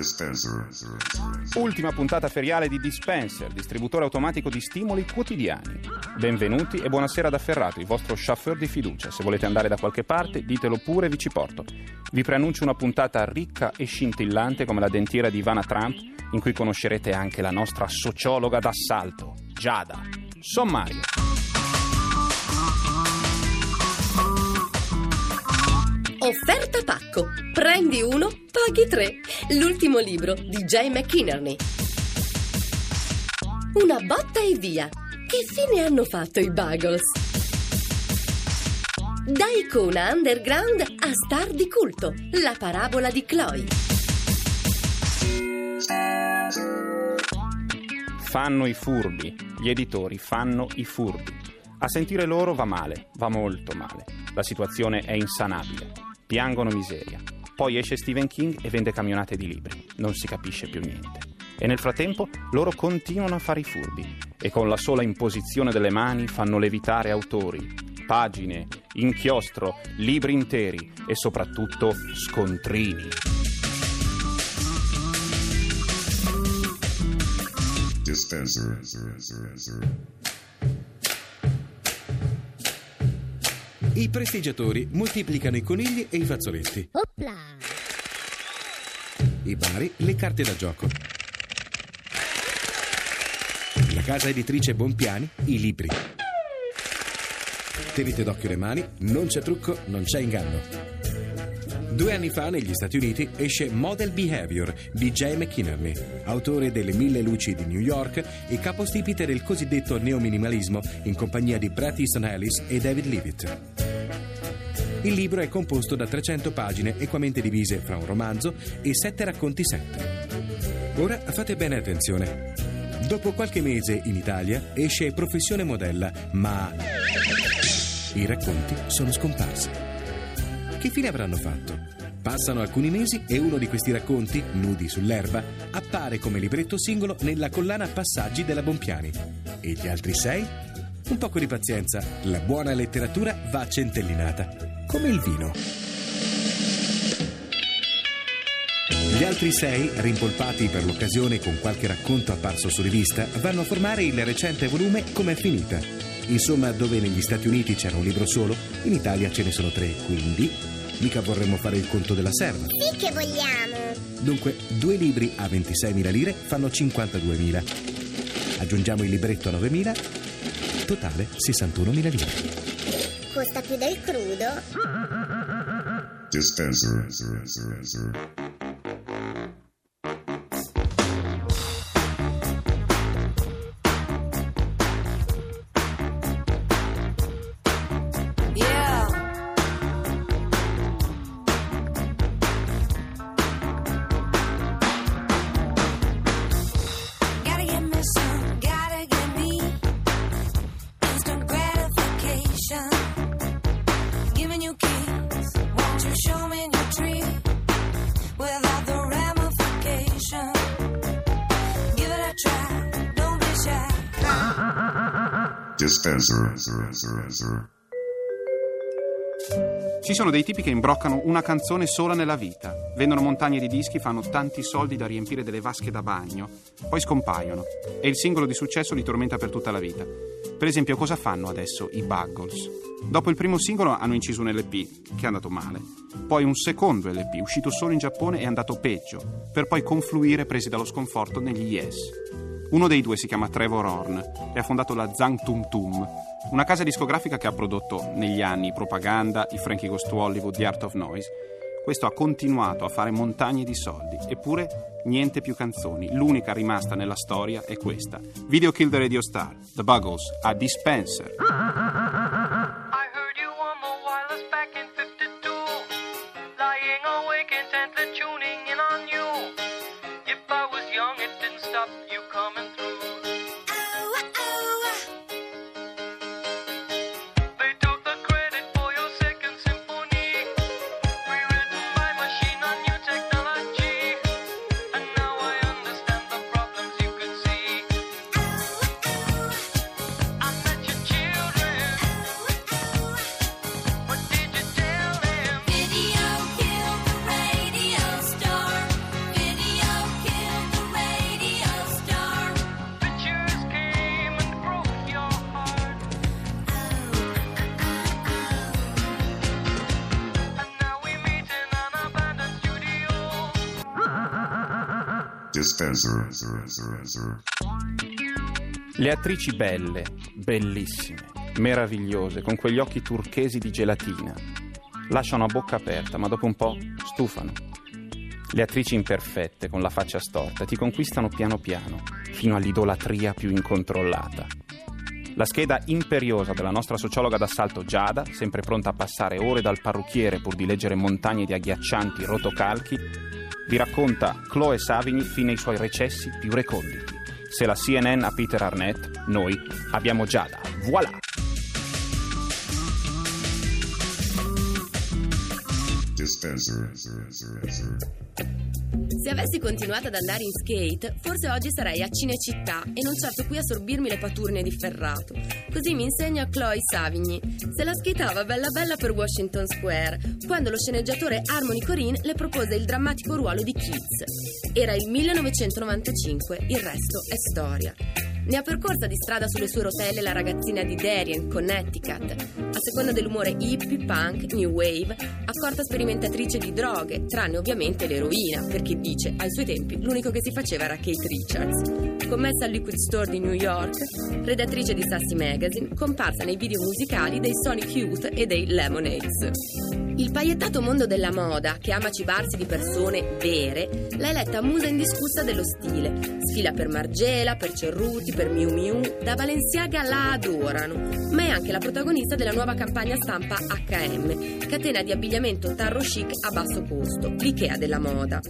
Dispenser. Ultima puntata feriale di Dispenser, distributore automatico di stimoli quotidiani. Benvenuti e buonasera da Ferrato, il vostro chauffeur di fiducia. Se volete andare da qualche parte, ditelo pure, vi ci porto. Vi preannuncio una puntata ricca e scintillante come la dentiera di Ivana Trump, in cui conoscerete anche la nostra sociologa d'assalto, Giada. Sommario. Offerta pacco. Prendi uno, paghi tre. L'ultimo libro di Jay McInerney. Una botta e via. Che fine hanno fatto i Buggles? Da icona underground a star di culto. La parabola di Chloe. Fanno i furbi. Gli editori fanno i furbi. A sentire loro va male, va molto male. La situazione è insanabile. Piangono miseria. Poi esce Stephen King e vende camionate di libri. Non si capisce più niente. E nel frattempo loro continuano a fare i furbi e con la sola imposizione delle mani fanno levitare autori, pagine, inchiostro, libri interi e soprattutto scontrini. Dispenser. I prestigiatori moltiplicano i conigli e i fazzoletti. Opla! I bari le carte da gioco. La casa editrice Bonpiani i libri. Tenete d'occhio le mani, non c'è trucco, non c'è inganno. Due anni fa negli Stati Uniti esce Model Behavior di Jay McInerney, autore delle Mille Luci di New York e capostipite del cosiddetto neominimalismo in compagnia di Bret Easton Ellis e David Leavitt. Il libro è composto da 300 pagine equamente divise fra un romanzo e sette racconti sempre. Ora fate bene attenzione. Dopo qualche mese in Italia esce Professione Modella, ma i racconti sono scomparsi. Che fine avranno fatto? Passano alcuni mesi e uno di questi racconti, nudi sull'erba, appare come libretto singolo nella collana Passaggi della Bonpiani. E gli altri sei? Un poco di pazienza, la buona letteratura va centellinata, come il vino. Gli altri sei, rimpolpati per l'occasione con qualche racconto apparso su rivista, vanno a formare il recente volume Com'è finita. Insomma, dove negli Stati Uniti c'era un libro solo, in Italia ce ne sono tre, quindi mica vorremmo fare il conto della serva. Sì che vogliamo! Dunque, due libri a 26.000 lire fanno 52.000. Aggiungiamo il libretto a 9.000, totale 61.000 lire. Costa più del crudo? Dispenser. Dispenser. Ci sono dei tipi che imbroccano una canzone sola nella vita. Vendono montagne di dischi, fanno tanti soldi da riempire delle vasche da bagno, poi scompaiono e il singolo di successo li tormenta per tutta la vita. Per esempio, cosa fanno adesso i Buggles? Dopo il primo singolo hanno inciso un LP, che è andato male. Poi un secondo LP, uscito solo in Giappone, è andato peggio, per poi confluire presi dallo sconforto negli Yes. Uno dei due si chiama Trevor Horn e ha fondato la Zang Tum Tum, una casa discografica che ha prodotto negli anni Propaganda, i Frankie Goes to Hollywood, The Art of Noise. Questo ha continuato a fare montagne di soldi, eppure niente più canzoni. L'unica rimasta nella storia è questa. Video Kill the Radio Star, The Buggles, a Dispenser. You coming through. Dispenser. Le attrici belle, bellissime, meravigliose, con quegli occhi turchesi di gelatina, lasciano a bocca aperta, ma dopo un po' stufano. Le attrici imperfette, con la faccia storta, ti conquistano piano piano, fino all'idolatria più incontrollata. La scheda imperiosa della nostra sociologa d'assalto Giada, sempre pronta a passare ore dal parrucchiere pur di leggere montagne di agghiaccianti rotocalchi, vi racconta Chloe Savigny fino ai suoi recessi più reconditi. Se la CNN ha Peter Arnett, noi abbiamo Giada. Voilà! Dispenser. Se avessi continuato ad andare in skate, forse oggi sarei a Cinecittà e non certo qui a sorbirmi le paturne di ferrato. Così mi insegna Chloe Savigny. Se la skateava bella bella per Washington Square, quando lo sceneggiatore Harmony Corinne le propose il drammatico ruolo di Kids. Era il 1995, il resto è storia. Ne ha percorsa di strada sulle sue rotelle la ragazzina di Darien, Connecticut. A seconda dell'umore hippie, punk, new wave, accorta sperimentatrice di droghe, tranne ovviamente l'eroina, perché dice, ai suoi tempi, l'unico che si faceva era Kate Richards. Commessa al Liquid Store di New York, redattrice di Sassy Magazine, comparsa nei video musicali dei Sonic Youth e dei Lemonades. Il paiettato mondo della moda, che ama cibarsi di persone vere, l'ha eletta musa indiscussa dello stile. Sfila per Margiela, per Cerruti, per Miu Miu, da Balenciaga la adorano, ma è anche la protagonista della nuova campagna stampa H&M, catena di abbigliamento tarro chic a basso costo, l'Ikea della moda.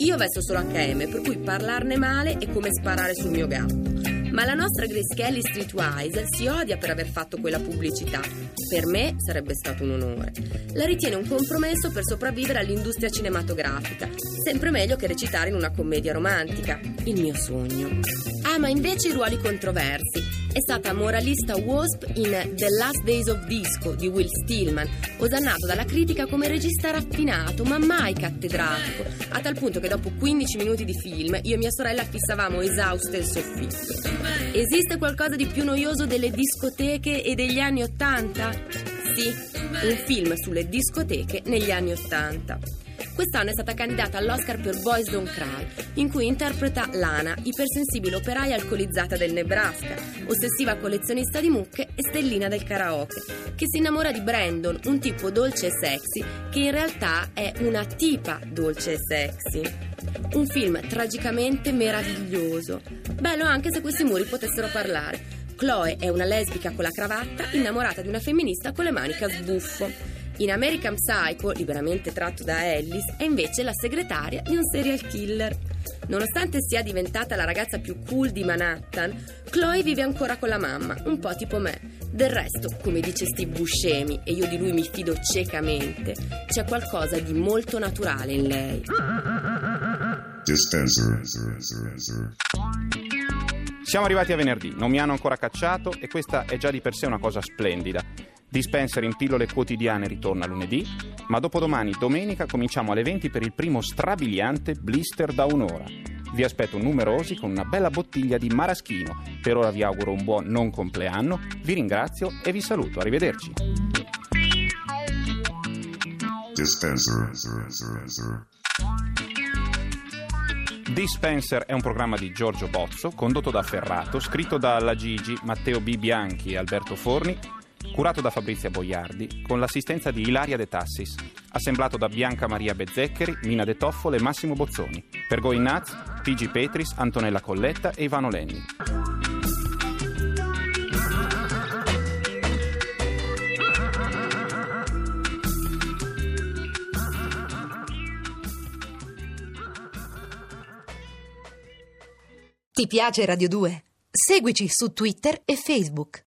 Io vesto solo H&M, per cui parlarne male è come sparare sul mio gatto. Ma la nostra Grace Kelly Streetwise si odia per aver fatto quella pubblicità. Per me sarebbe stato un onore. La ritiene un compromesso per sopravvivere all'industria cinematografica. Sempre meglio che recitare in una commedia romantica. Il mio sogno. Ama invece i ruoli controversi. È stata moralista wasp in The Last Days of Disco di Will Stillman, osannato dalla critica come regista raffinato, ma mai cattedratico, a tal punto che dopo 15 minuti di film io e mia sorella fissavamo esauste il soffitto. Esiste qualcosa di più noioso delle discoteche e degli anni Ottanta? Sì, un film sulle discoteche negli anni Ottanta. Quest'anno è stata candidata all'Oscar per Boys Don't Cry, in cui interpreta Lana, ipersensibile operaia alcolizzata del Nebraska, ossessiva collezionista di mucche e stellina del karaoke, che si innamora di Brandon, un tipo dolce e sexy, che in realtà è una tipa dolce e sexy. Un film tragicamente meraviglioso. Bello anche se questi muri potessero parlare. Chloe è una lesbica con la cravatta innamorata di una femminista con le maniche a sbuffo. In American Psycho, liberamente tratto da Ellis, è invece la segretaria di un serial killer. Nonostante sia diventata la ragazza più cool di Manhattan, Chloe vive ancora con la mamma, un po' tipo me. Del resto, come dice Steve Buscemi, e io di lui mi fido ciecamente, c'è qualcosa di molto naturale in lei. Dispenser. Siamo arrivati a venerdì, non mi hanno ancora cacciato e questa è già di per sé una cosa splendida. Dispenser in pillole quotidiane ritorna lunedì, ma dopodomani, domenica, cominciamo alle 20 per il primo strabiliante blister da un'ora. Vi aspetto numerosi con una bella bottiglia di maraschino. Per ora vi auguro un buon non compleanno, vi ringrazio e vi saluto. Arrivederci. Dispenser. Dispenser è un programma di Giorgio Bozzo, condotto da Ferrato, scritto da La Gigi, Matteo B. Bianchi e Alberto Forni, curato da Fabrizia Boiardi, con l'assistenza di Ilaria De Tassis, assemblato da Bianca Maria Bezzeccheri, Mina De Toffole e Massimo Bozzoni, per Goinaz, Pigi Petris, Antonella Colletta e Ivano Lenni. Ti piace Radio 2? Seguici su Twitter e Facebook.